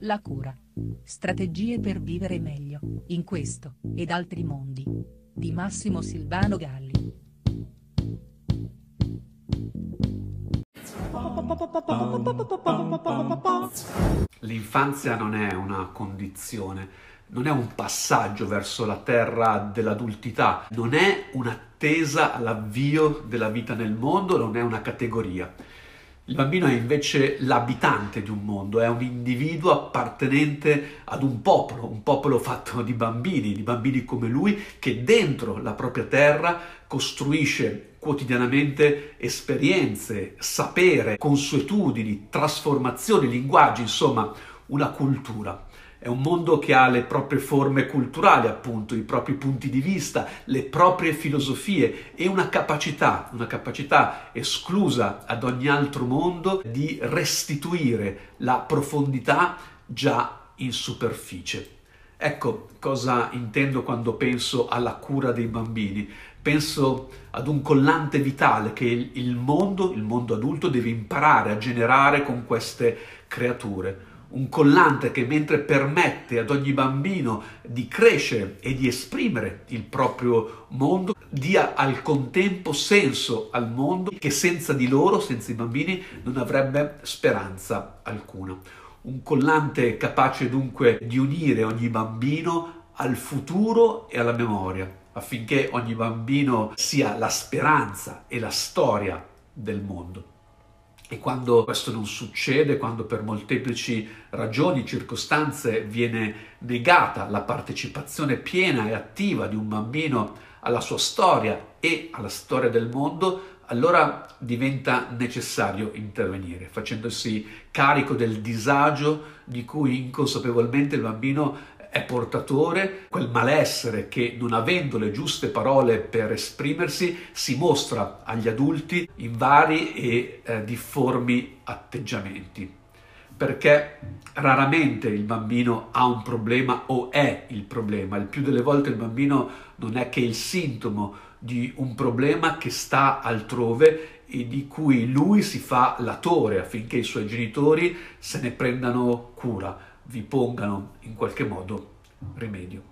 La cura. Strategie per vivere meglio, in questo, ed altri mondi. Di Massimo Silvano Galli. L'infanzia non è una condizione, non è un passaggio verso la terra dell'adultità, non è un'attesa all'avvio della vita nel mondo, non è una categoria. Il bambino è invece l'abitante di un mondo, è un individuo appartenente ad un popolo, un popolo fatto di bambini, di bambini come lui, che dentro la propria terra costruisce quotidianamente esperienze, sapere, consuetudini, trasformazioni, linguaggi, insomma una cultura. È un mondo che ha le proprie forme culturali, appunto, i propri punti di vista, le proprie filosofie e una capacità, una capacità esclusa ad ogni altro mondo di restituire la profondità già in superficie. Ecco cosa intendo quando penso alla cura dei bambini. Penso ad un collante vitale che il mondo, il mondo adulto, deve imparare a generare con queste creature un collante che mentre permette ad ogni bambino di crescere e di esprimere il proprio mondo, dia al contempo senso al mondo che senza di loro, senza i bambini, non avrebbe speranza alcuna. Un collante capace dunque di unire ogni bambino al futuro e alla memoria, affinché ogni bambino sia la speranza e la storia del mondo. E quando questo non succede, quando per molteplici ragioni, circostanze viene negata la partecipazione piena e attiva di un bambino alla sua storia e alla storia del mondo, allora diventa necessario intervenire, facendosi carico del disagio di cui inconsapevolmente il bambino è portatore, quel malessere che non avendo le giuste parole per esprimersi si mostra agli adulti in vari e eh, difformi atteggiamenti. Perché raramente il bambino ha un problema o è il problema, il più delle volte il bambino non è che il sintomo di un problema che sta altrove e di cui lui si fa latore affinché i suoi genitori se ne prendano cura vi pongano in qualche modo rimedio.